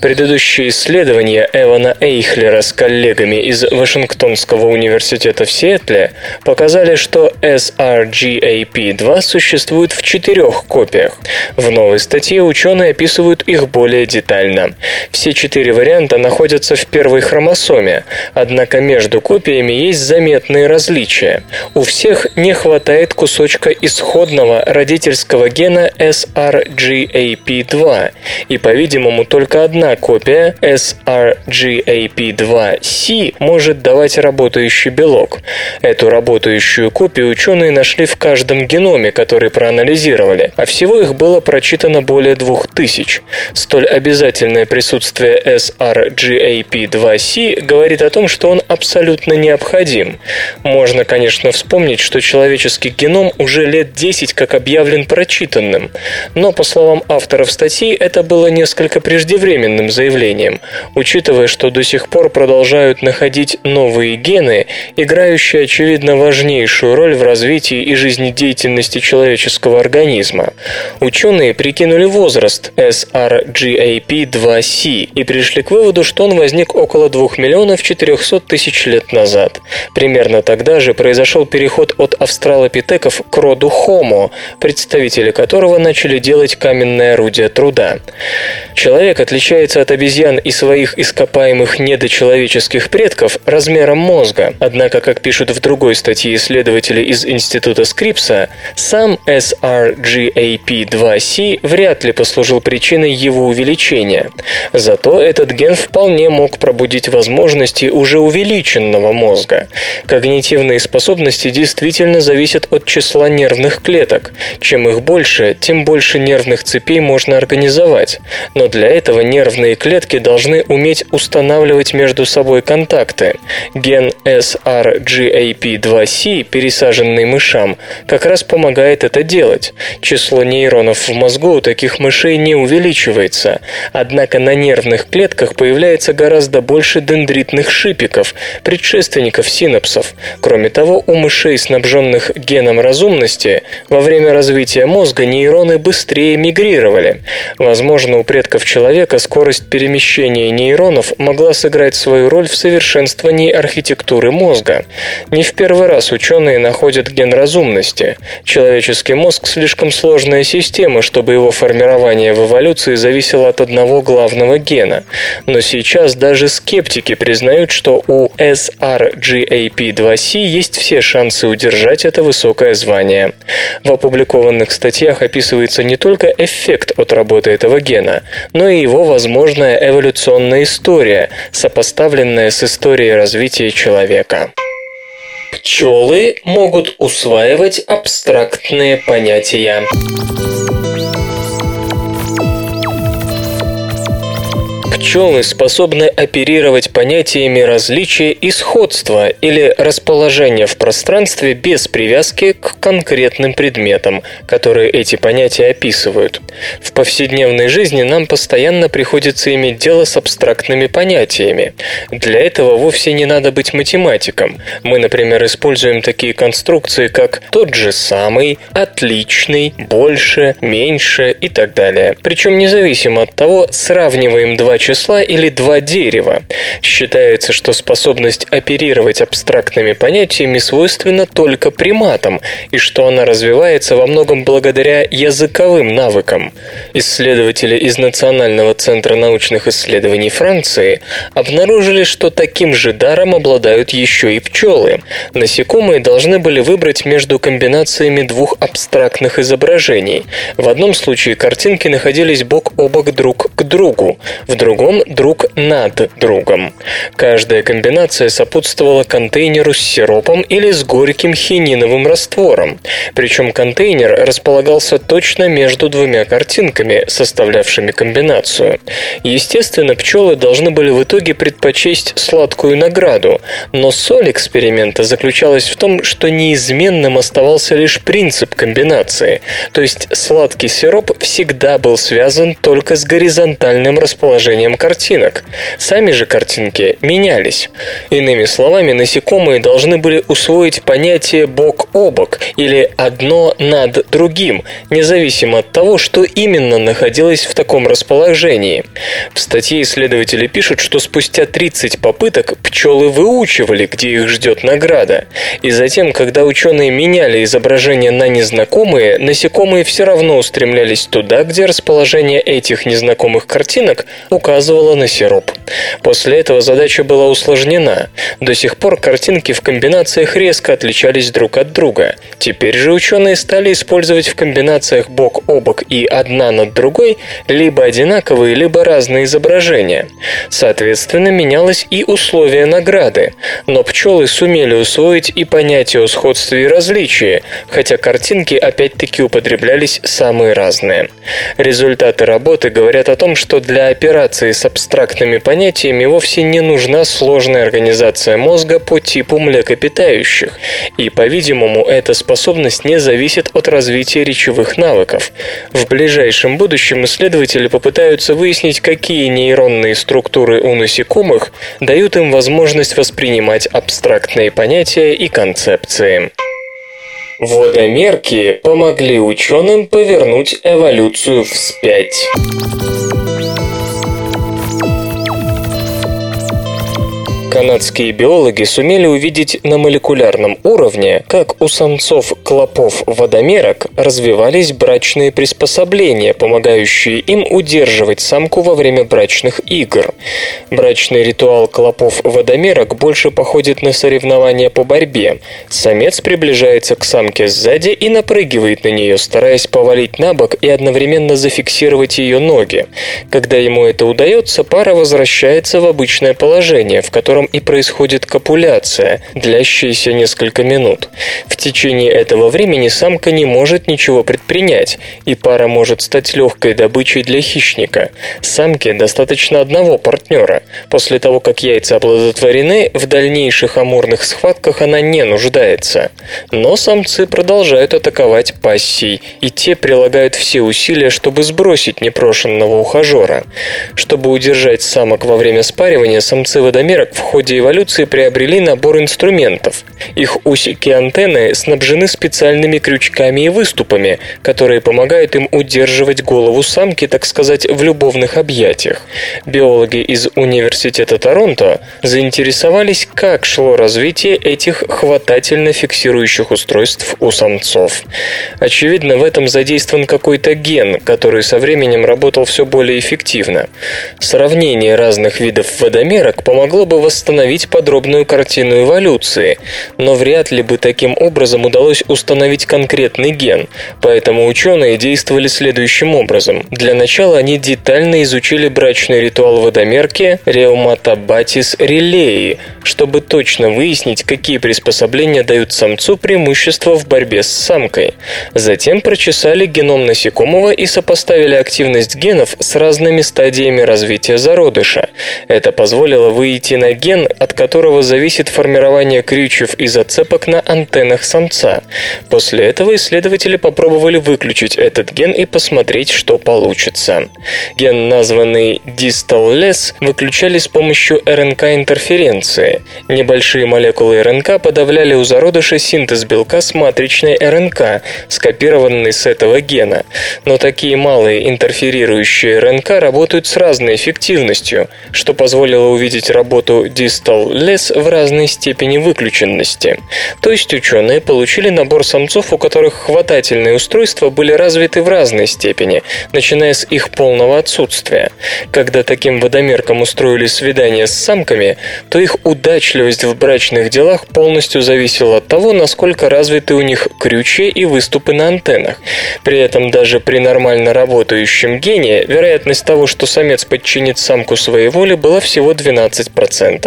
Предыдущие исследования Эвана Эйхлера с коллегами из Вашингтонского университета в Сиэтле показали, что SRGAP2 существует в четырех копиях. В новой статье ученые описывают их более детально. Все четыре варианта находятся в первой хромосоме, однако между копиями есть заметные различия. У всех не хватает кусочка исходного родительского гена SRGAP2, и, по-видимому, только одна копия SRGAP2C может давать работающий белок. Эту работающую копию ученые нашли в каждом геноме, который проанализировали, а всего их было прочитано более двух тысяч. Столь обязательное присутствие SRGAP2C говорит о том, что он абсолютно необходим. Можно, конечно, вспомнить, что человеческий геном уже лет 10 как объявлен прочитанным, но, по словам авторов статьи, это было несколько преждевременным заявлением, учитывая, что до сих пор продолжают находить новые гены, играющие, очевидно, важнейшую роль в развитии и жизнедеятельности человеческого организма. Ученые прикинули возраст SRGAP2C и пришли к выводу, что он возник около 2 миллионов 400 тысяч лет назад. Примерно тогда же произошел переход от австралопитеков к роду Homo, представители которого начали делать каменное орудие труда. Человек отличается от обезьян и своих ископаемых недочеловеческих предков размером мозга. Однако, как пишут в другой статье исследователи из Института Скрипса, сам SRGAP2C вряд ли послужил причиной его увеличения. Зато этот ген вполне мог пробудить возможности уже увеличенного мозга. Когнитивные способности действительно зависят от числа нервных клеток. Чем их больше, тем больше нервных цепей можно организовать. Но для этого нервные клетки должны уметь устанавливать между собой контакты. Ген SRGAP2C, пересаженный мышам, как раз помогает это делать. Число нейронов в мозгу у таких мышей не увеличивается, однако на нервных клетках появляется гораздо больше дендритных шипиков, предшественников синапсов. Кроме того, у мышей, снабженных геном разумности, во время развития мозга нейроны быстрее мигрировали. Возможно, у предков человека скорость перемещения нейронов могла сыграть свою роль в совершенствовании архитектуры мозга. Не в первый первый раз ученые находят ген разумности. Человеческий мозг слишком сложная система, чтобы его формирование в эволюции зависело от одного главного гена. Но сейчас даже скептики признают, что у SRGAP2C есть все шансы удержать это высокое звание. В опубликованных статьях описывается не только эффект от работы этого гена, но и его возможная эволюционная история, сопоставленная с историей развития человека. Пчелы могут усваивать абстрактные понятия. Пчелы способны оперировать понятиями различия и сходства или расположения в пространстве без привязки к конкретным предметам, которые эти понятия описывают. В повседневной жизни нам постоянно приходится иметь дело с абстрактными понятиями. Для этого вовсе не надо быть математиком. Мы, например, используем такие конструкции, как «тот же самый», «отличный», «больше», «меньше» и так далее. Причем независимо от того, сравниваем два числа или два дерева. Считается, что способность оперировать абстрактными понятиями свойственна только приматам, и что она развивается во многом благодаря языковым навыкам. Исследователи из Национального центра научных исследований Франции обнаружили, что таким же даром обладают еще и пчелы. Насекомые должны были выбрать между комбинациями двух абстрактных изображений. В одном случае картинки находились бок о бок друг к другу, в другом другом друг над другом. Каждая комбинация сопутствовала контейнеру с сиропом или с горьким хининовым раствором. Причем контейнер располагался точно между двумя картинками, составлявшими комбинацию. Естественно, пчелы должны были в итоге предпочесть сладкую награду, но соль эксперимента заключалась в том, что неизменным оставался лишь принцип комбинации, то есть сладкий сироп всегда был связан только с горизонтальным расположением изображением картинок. Сами же картинки менялись. Иными словами, насекомые должны были усвоить понятие «бок о бок» или «одно над другим», независимо от того, что именно находилось в таком расположении. В статье исследователи пишут, что спустя 30 попыток пчелы выучивали, где их ждет награда. И затем, когда ученые меняли изображения на незнакомые, насекомые все равно устремлялись туда, где расположение этих незнакомых картинок указывало указывала на сироп. После этого задача была усложнена. До сих пор картинки в комбинациях резко отличались друг от друга. Теперь же ученые стали использовать в комбинациях бок о бок и одна над другой либо одинаковые, либо разные изображения. Соответственно, менялось и условие награды. Но пчелы сумели усвоить и понятие о сходстве и различии, хотя картинки опять-таки употреблялись самые разные. Результаты работы говорят о том, что для операции операции с абстрактными понятиями вовсе не нужна сложная организация мозга по типу млекопитающих, и, по-видимому, эта способность не зависит от развития речевых навыков. В ближайшем будущем исследователи попытаются выяснить, какие нейронные структуры у насекомых дают им возможность воспринимать абстрактные понятия и концепции. Водомерки помогли ученым повернуть эволюцию вспять. Канадские биологи сумели увидеть на молекулярном уровне, как у самцов клопов-водомерок развивались брачные приспособления, помогающие им удерживать самку во время брачных игр. Брачный ритуал клопов-водомерок больше походит на соревнования по борьбе. Самец приближается к самке сзади и напрыгивает на нее, стараясь повалить на бок и одновременно зафиксировать ее ноги. Когда ему это удается, пара возвращается в обычное положение, в котором котором и происходит копуляция, длящаяся несколько минут. В течение этого времени самка не может ничего предпринять, и пара может стать легкой добычей для хищника. Самке достаточно одного партнера. После того, как яйца оплодотворены, в дальнейших амурных схватках она не нуждается. Но самцы продолжают атаковать пассий, и те прилагают все усилия, чтобы сбросить непрошенного ухажера. Чтобы удержать самок во время спаривания, самцы водомерок входят ходе эволюции приобрели набор инструментов. Их усики антенны снабжены специальными крючками и выступами, которые помогают им удерживать голову самки, так сказать, в любовных объятиях. Биологи из Университета Торонто заинтересовались, как шло развитие этих хватательно фиксирующих устройств у самцов. Очевидно, в этом задействован какой-то ген, который со временем работал все более эффективно. Сравнение разных видов водомерок помогло бы восстановить подробную картину эволюции, но вряд ли бы таким образом удалось установить конкретный ген, поэтому ученые действовали следующим образом. Для начала они детально изучили брачный ритуал водомерки Реуматабатис релеи, чтобы точно выяснить, какие приспособления дают самцу преимущество в борьбе с самкой. Затем прочесали геном насекомого и сопоставили активность генов с разными стадиями развития зародыша. Это позволило выйти на ген, от которого зависит формирование крючев и зацепок на антеннах самца. После этого исследователи попробовали выключить этот ген и посмотреть, что получится. Ген, названный distal less, выключали с помощью РНК-интерференции. Небольшие молекулы РНК подавляли у зародыша синтез белка с матричной РНК, скопированной с этого гена. Но такие малые интерферирующие РНК работают с разной эффективностью, что позволило увидеть работу distal less в разной степени выключенности. То есть ученые получили набор самцов, у которых хватательные устройства были развиты в разной степени, начиная с их полного отсутствия. Когда таким водомеркам устроили свидание с самками, то их удачливость в брачных делах полностью зависела от того, насколько развиты у них крючи и выступы на антеннах. При этом даже при нормально работающем гене вероятность того, что самец подчинит самку своей воле, была всего 12%.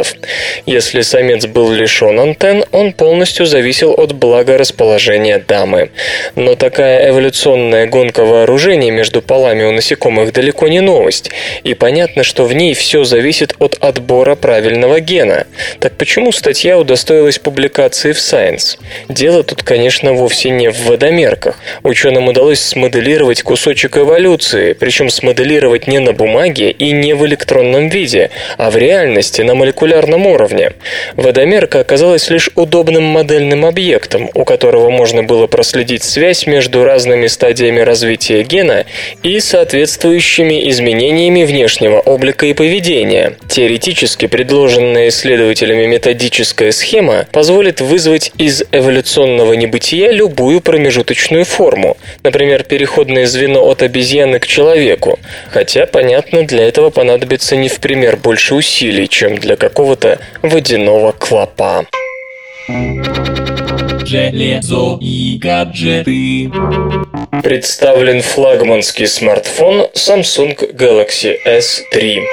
Если самец был лишен антенн, он полностью зависел от благорасположения дамы. Но такая эволюционная гонка вооружений между полами у насекомых далеко не новость, и понятно, что в ней все зависит от отбора правильного гена. Так почему статья удостоилась публикации в Science? Дело тут, конечно, вовсе не в водомерках. Ученым удалось смоделировать кусочек эволюции, причем смоделировать не на бумаге и не в электронном виде, а в реальности на молекулярном уровне. Водомерка оказалась лишь удобным модельным объектом, у которого можно было проследить связь между разными стадиями развития гена и соответствующими изменениями внешнего облика и поведения. Теоретически предложенная исследователями методическая схема позволит вызвать из эволюционного небытия любую промежуточную форму, например, переходное звено от обезьяны к человеку, хотя, понятно, для этого понадобится не в пример больше усилий, чем для какого-то водяного клопа. Железо и гаджеты. Представлен флагманский смартфон Samsung Galaxy S3.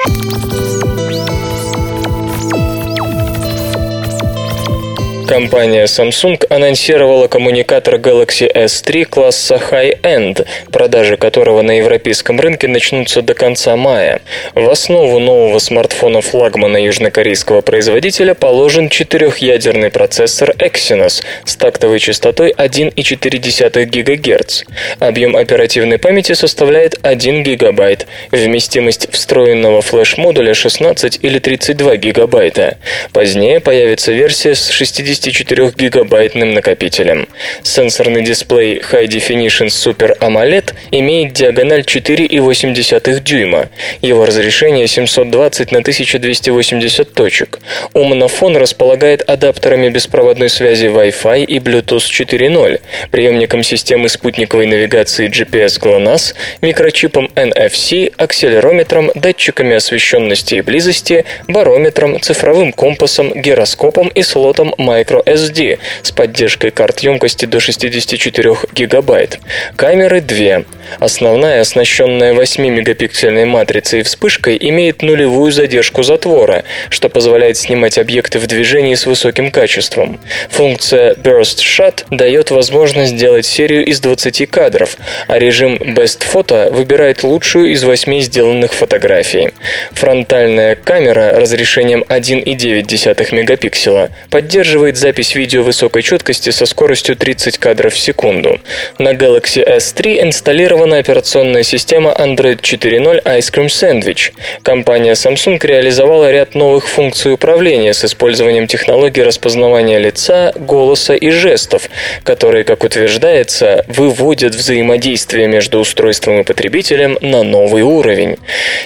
Компания Samsung анонсировала коммуникатор Galaxy S3 класса High-End, продажи которого на европейском рынке начнутся до конца мая. В основу нового смартфона флагмана южнокорейского производителя положен четырехъядерный процессор Exynos с тактовой частотой 1,4 ГГц. Объем оперативной памяти составляет 1 ГБ, вместимость встроенного флеш-модуля 16 или 32 ГБ. Позднее появится версия с 60 64-гигабайтным накопителем. Сенсорный дисплей High Definition Super AMOLED имеет диагональ 4,8 дюйма. Его разрешение 720 на 1280 точек. Умнофон располагает адаптерами беспроводной связи Wi-Fi и Bluetooth 4.0, приемником системы спутниковой навигации GPS GLONASS, микрочипом NFC, акселерометром, датчиками освещенности и близости, барометром, цифровым компасом, гироскопом и слотом Micro microSD с поддержкой карт емкости до 64 гигабайт. Камеры две. Основная, оснащенная 8-мегапиксельной матрицей и вспышкой, имеет нулевую задержку затвора, что позволяет снимать объекты в движении с высоким качеством. Функция Burst Shot дает возможность сделать серию из 20 кадров, а режим Best Photo выбирает лучшую из 8 сделанных фотографий. Фронтальная камера разрешением 1,9 мегапикселя поддерживает поддерживает запись видео высокой четкости со скоростью 30 кадров в секунду. На Galaxy S3 инсталлирована операционная система Android 4.0 Ice Cream Sandwich. Компания Samsung реализовала ряд новых функций управления с использованием технологий распознавания лица, голоса и жестов, которые, как утверждается, выводят взаимодействие между устройством и потребителем на новый уровень.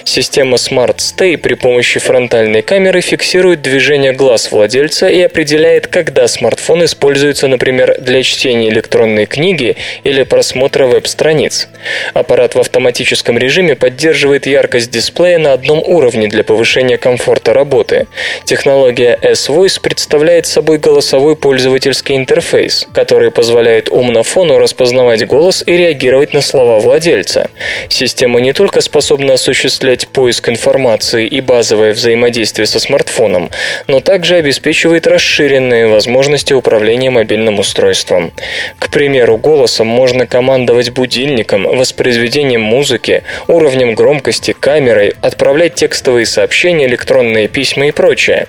Система Smart Stay при помощи фронтальной камеры фиксирует движение глаз владельца и определяет, когда смартфон используется, например, для чтения электронной книги или просмотра веб-страниц. Аппарат в автоматическом режиме поддерживает яркость дисплея на одном уровне для повышения комфорта работы. Технология S-Voice представляет собой голосовой пользовательский интерфейс, который позволяет умнофону распознавать голос и реагировать на слова владельца. Система не только способна осуществлять поиск информации и базовое взаимодействие со смартфоном, но также обеспечивает расширенные возможности управления мобильным устройством. К примеру, голосом можно командовать будильником, воспроизведением музыки, уровнем громкости, камерой, отправлять текстовые сообщения, электронные письма и прочее.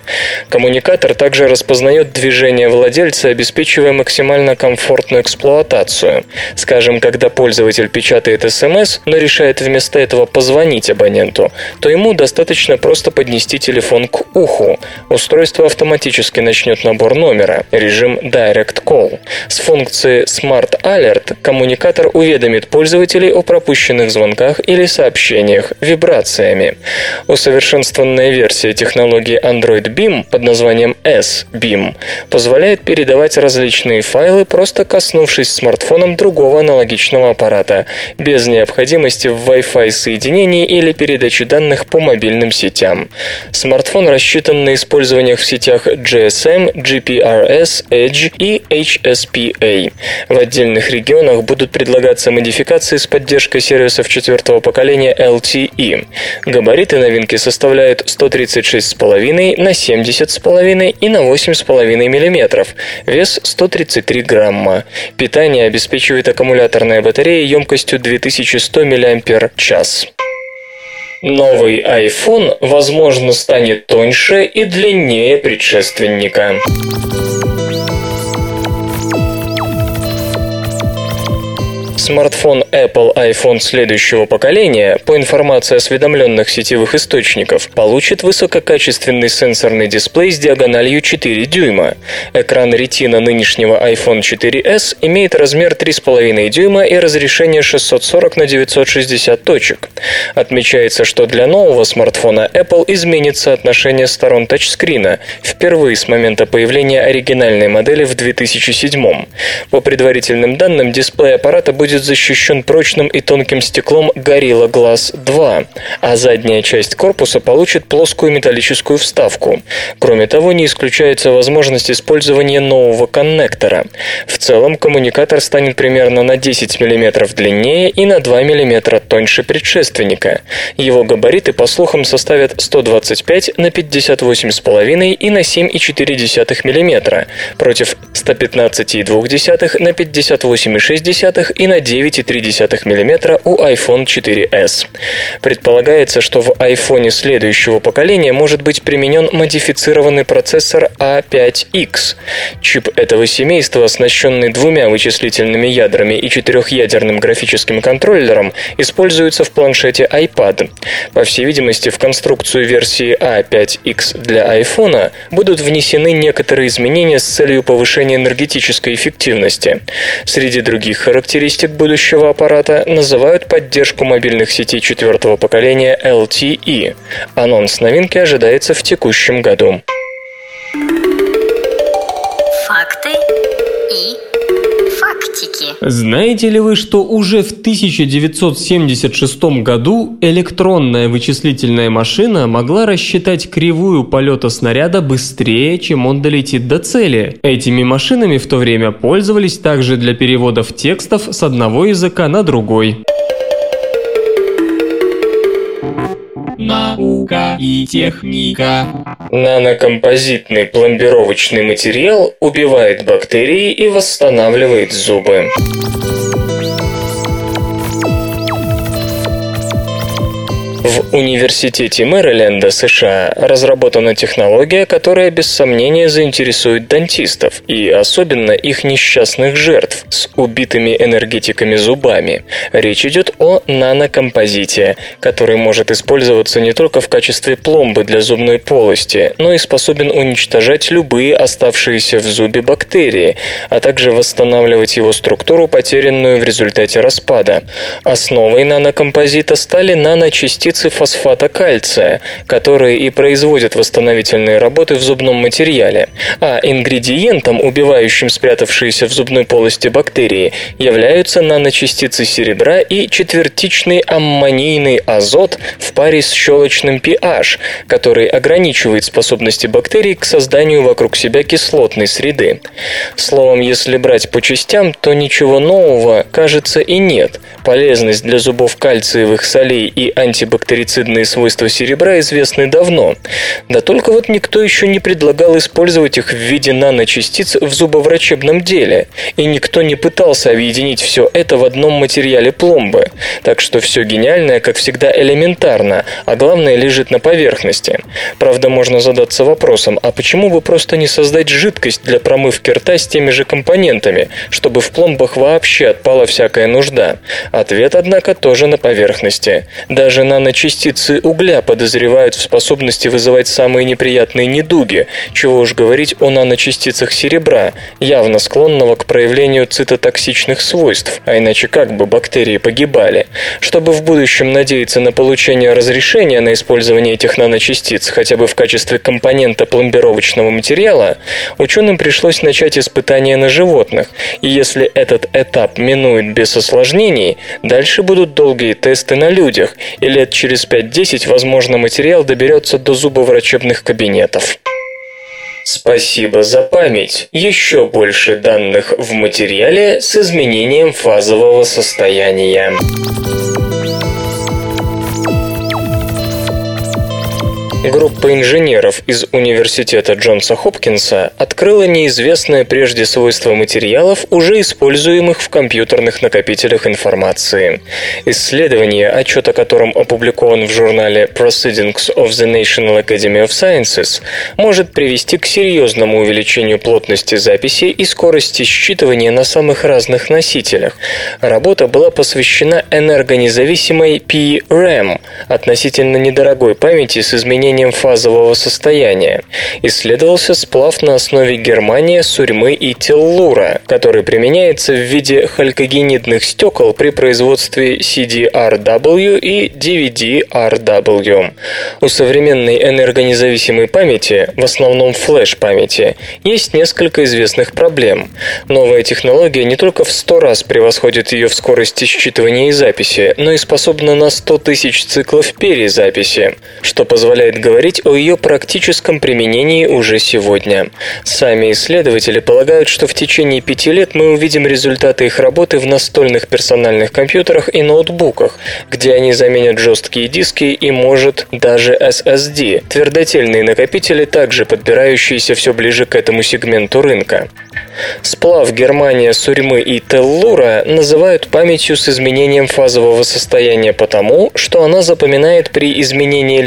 Коммуникатор также распознает движение владельца, обеспечивая максимально комфортную эксплуатацию. Скажем, когда пользователь печатает смс, но решает вместо этого позвонить абоненту, то ему достаточно просто поднести телефон к уху. Устройство автоматически начнет набор номера, режим Direct Call. С функцией Smart Alert коммуникатор уведомит пользователей о пропущенных звонках или сообщениях вибрациями. Усовершенствованная версия технологии Android Beam под названием S-Beam позволяет передавать различные файлы, просто коснувшись смартфоном другого аналогичного аппарата, без необходимости в Wi-Fi соединении или передачи данных по мобильным сетям. Смартфон рассчитан на использование в сетях GSM, GPRS, Edge и HSPA. В отдельных регионах будут предлагаться модификации с поддержкой сервисов четвертого поколения LTE. Габариты новинки составляют 136,5 на 70,5 и на 8,5 мм, вес 133 грамма. Питание обеспечивает аккумуляторная батарея емкостью 2100 мАч. Новый iPhone, возможно, станет тоньше и длиннее предшественника. Смартфон Apple iPhone следующего поколения, по информации осведомленных сетевых источников, получит высококачественный сенсорный дисплей с диагональю 4 дюйма. Экран Retina нынешнего iPhone 4s имеет размер 3,5 дюйма и разрешение 640 на 960 точек. Отмечается, что для нового смартфона Apple изменит соотношение сторон тачскрина, впервые с момента появления оригинальной модели в 2007. По предварительным данным, дисплей аппарата будет будет защищен прочным и тонким стеклом Gorilla Glass 2, а задняя часть корпуса получит плоскую металлическую вставку. Кроме того, не исключается возможность использования нового коннектора. В целом, коммуникатор станет примерно на 10 мм длиннее и на 2 мм тоньше предшественника. Его габариты, по слухам, составят 125 на 58,5 и на 7,4 мм против 115,2 на 58,6 и на 9,3 мм у iPhone 4s. Предполагается, что в iPhone следующего поколения может быть применен модифицированный процессор A5X. Чип этого семейства, оснащенный двумя вычислительными ядрами и четырехъядерным графическим контроллером, используется в планшете iPad. По всей видимости, в конструкцию версии A5X для iPhone будут внесены некоторые изменения с целью повышения энергетической эффективности. Среди других характеристик будущего аппарата называют поддержку мобильных сетей четвертого поколения LTE. Анонс новинки ожидается в текущем году. Факты Знаете ли вы, что уже в 1976 году электронная вычислительная машина могла рассчитать кривую полета снаряда быстрее, чем он долетит до цели? Этими машинами в то время пользовались также для переводов текстов с одного языка на другой. Наука и техника. Нанокомпозитный пломбировочный материал убивает бактерии и восстанавливает зубы. В Университете Мэриленда, США, разработана технология, которая без сомнения заинтересует дантистов, и особенно их несчастных жертв с убитыми энергетиками зубами. Речь идет о нанокомпозите, который может использоваться не только в качестве пломбы для зубной полости, но и способен уничтожать любые оставшиеся в зубе бактерии, а также восстанавливать его структуру, потерянную в результате распада. Основой нанокомпозита стали наночастицы фосфата кальция, которые и производят восстановительные работы в зубном материале, а ингредиентом, убивающим спрятавшиеся в зубной полости бактерии, являются наночастицы серебра и четвертичный аммонийный азот в паре с щелочным pH, который ограничивает способности бактерий к созданию вокруг себя кислотной среды. Словом, если брать по частям, то ничего нового, кажется, и нет. Полезность для зубов кальциевых солей и антибактерицидные свойства серебра известны давно. Да только вот никто еще не предлагал использовать их в виде наночастиц в зубоврачебном деле, и никто не пытался объединить все это в одном материале пломбы. Так что все гениальное, как всегда, элементарно, а главное лежит на поверхности. Правда, можно задаться вопросом, а почему бы просто не создать жидкость для промывки рта с теми же компонентами, чтобы в пломбах вообще отпала всякая нужда? Ответ, однако, тоже на поверхности. Даже наночастицы угля подозревают в способности вызывать самые неприятные недуги, чего уж говорить о наночастицах серебра, явно склонного к проявлению цитотоксичных свойств, а иначе как бы бактерии погибали. Чтобы в будущем надеяться на получение разрешения на использование этих наночастиц хотя бы в качестве компонента пломбировочного материала, ученым пришлось начать испытания на животных, и если этот этап минует без осложнений, дальше будут долгие тесты на людях, и лет через 5-10, возможно, материал доберется до зубоврачебных кабинетов. Спасибо за память. Еще больше данных в материале с изменением фазового состояния. Группа инженеров из Университета Джонса Хопкинса открыла неизвестное прежде свойство материалов, уже используемых в компьютерных накопителях информации. Исследование, отчет о котором опубликован в журнале Proceedings of the National Academy of Sciences, может привести к серьезному увеличению плотности записей и скорости считывания на самых разных носителях. Работа была посвящена энергонезависимой PRAM, относительно недорогой памяти с изменением изменением фазового состояния. Исследовался сплав на основе германия, сурьмы и теллура, который применяется в виде халькогенидных стекол при производстве CDRW и DVD-RW. У современной энергонезависимой памяти, в основном флеш-памяти, есть несколько известных проблем. Новая технология не только в 100 раз превосходит ее в скорости считывания и записи, но и способна на 100 тысяч циклов перезаписи, что позволяет говорить о ее практическом применении уже сегодня. Сами исследователи полагают, что в течение пяти лет мы увидим результаты их работы в настольных персональных компьютерах и ноутбуках, где они заменят жесткие диски и, может, даже SSD, твердотельные накопители, также подбирающиеся все ближе к этому сегменту рынка. Сплав Германия, Сурьмы и Теллура называют памятью с изменением фазового состояния потому, что она запоминает при изменении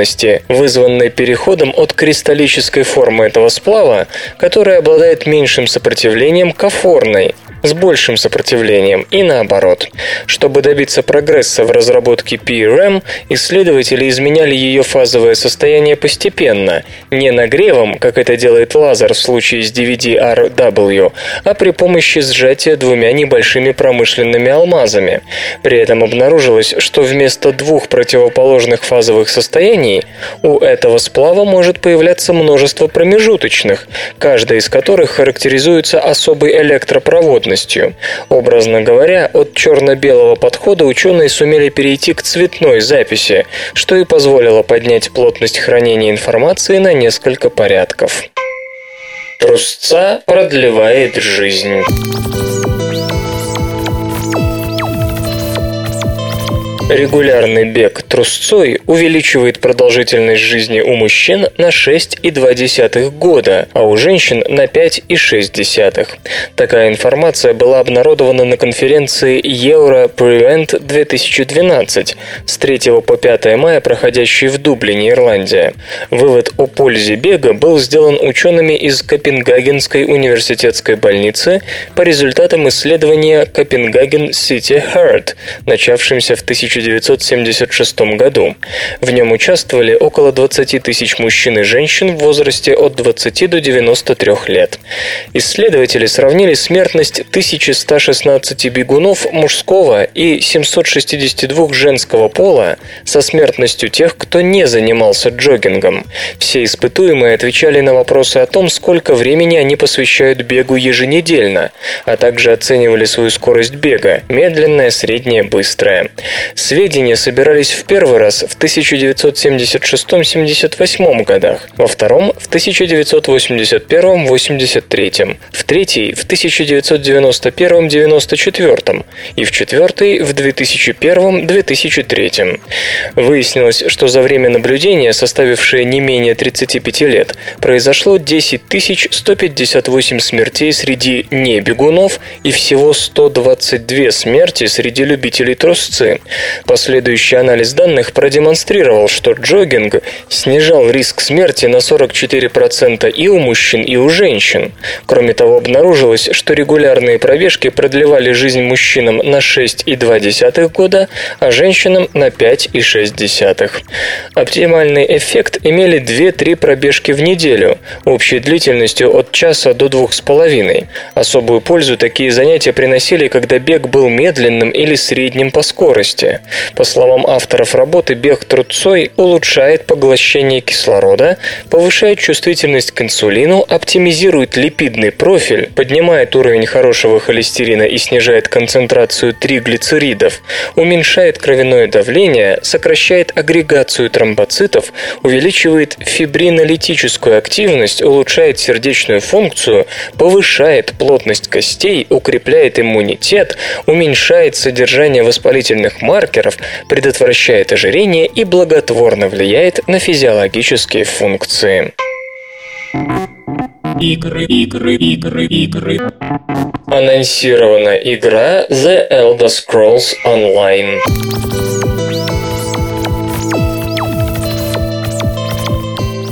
электропроводности, вызванной переходом от кристаллической формы этого сплава, которая обладает меньшим сопротивлением к афорной, с большим сопротивлением и наоборот. Чтобы добиться прогресса в разработке PRAM, исследователи изменяли ее фазовое состояние постепенно, не нагревом, как это делает лазер в случае с DVD-RW, а при помощи сжатия двумя небольшими промышленными алмазами. При этом обнаружилось, что вместо двух противоположных фазовых состояний у этого сплава может появляться множество промежуточных, каждая из которых характеризуется особой электропроводностью плотностью. Образно говоря, от черно-белого подхода ученые сумели перейти к цветной записи, что и позволило поднять плотность хранения информации на несколько порядков. Трусца продлевает жизнь. Регулярный бег трусцой увеличивает продолжительность жизни у мужчин на 6,2 года, а у женщин на 5,6. Такая информация была обнародована на конференции Euro Prevent 2012 с 3 по 5 мая, проходящей в Дублине, Ирландия. Вывод о пользе бега был сделан учеными из Копенгагенской университетской больницы по результатам исследования Копенгаген City Heart, начавшимся в 1900 1976 году. В нем участвовали около 20 тысяч мужчин и женщин в возрасте от 20 до 93 лет. Исследователи сравнили смертность 1116 бегунов мужского и 762 женского пола со смертностью тех, кто не занимался джогингом. Все испытуемые отвечали на вопросы о том, сколько времени они посвящают бегу еженедельно, а также оценивали свою скорость бега – медленная, средняя, быстрая. Сведения собирались в первый раз в 1976-78 годах, во втором – в 1981-83, в третий – в 1991-94 и в четвертый – в 2001-2003. Выяснилось, что за время наблюдения, составившее не менее 35 лет, произошло 10 158 смертей среди небегунов и всего 122 смерти среди любителей трусцы. Последующий анализ данных продемонстрировал, что джогинг снижал риск смерти на 44% и у мужчин, и у женщин. Кроме того, обнаружилось, что регулярные пробежки продлевали жизнь мужчинам на 6,2 года, а женщинам на 5,6. Оптимальный эффект имели 2-3 пробежки в неделю, общей длительностью от часа до 2,5. Особую пользу такие занятия приносили, когда бег был медленным или средним по скорости. По словам авторов работы, бег трудцой улучшает поглощение кислорода, повышает чувствительность к инсулину, оптимизирует липидный профиль, поднимает уровень хорошего холестерина и снижает концентрацию триглицеридов, уменьшает кровяное давление, сокращает агрегацию тромбоцитов, увеличивает фибринолитическую активность, улучшает сердечную функцию, повышает плотность костей, укрепляет иммунитет, уменьшает содержание воспалительных маркеров, факторов, предотвращает ожирение и благотворно влияет на физиологические функции. Игры, игры, игры, игры. Анонсирована игра The Elder Scrolls Online.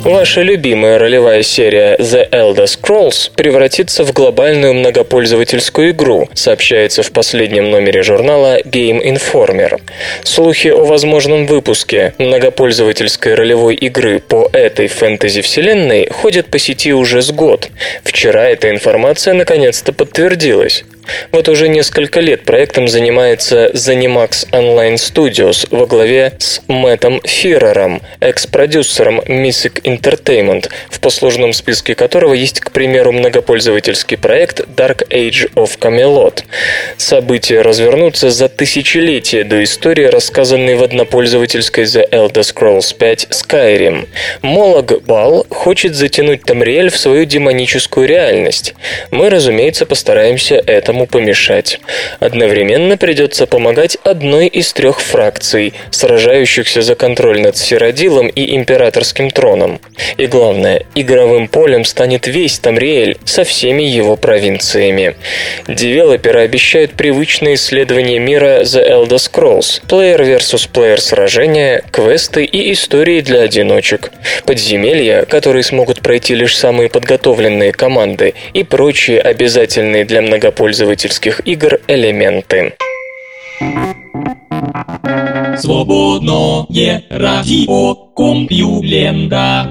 Ваша любимая ролевая серия The Elder Scrolls превратится в глобальную многопользовательскую игру, сообщается в последнем номере журнала Game Informer. Слухи о возможном выпуске многопользовательской ролевой игры по этой фэнтези-вселенной ходят по сети уже с год. Вчера эта информация наконец-то подтвердилась. Вот уже несколько лет проектом занимается Zenimax Online Studios во главе с Мэттом Фирером, экс-продюсером Mythic Entertainment, в послужном списке которого есть, к примеру, многопользовательский проект Dark Age of Camelot. События развернутся за тысячелетия до истории, рассказанной в однопользовательской The Elder Scrolls 5 Skyrim. Молог Бал хочет затянуть Тамриэль в свою демоническую реальность. Мы, разумеется, постараемся этому этому помешать. Одновременно придется помогать одной из трех фракций, сражающихся за контроль над Сиродилом и Императорским троном. И главное, игровым полем станет весь Тамриэль со всеми его провинциями. Девелоперы обещают привычные исследования мира The Elder Scrolls, плеер versus плеер сражения, квесты и истории для одиночек, подземелья, которые смогут пройти лишь самые подготовленные команды и прочие обязательные для многопользователей пользовательских игр элементы. Свободное радио Компьюлента.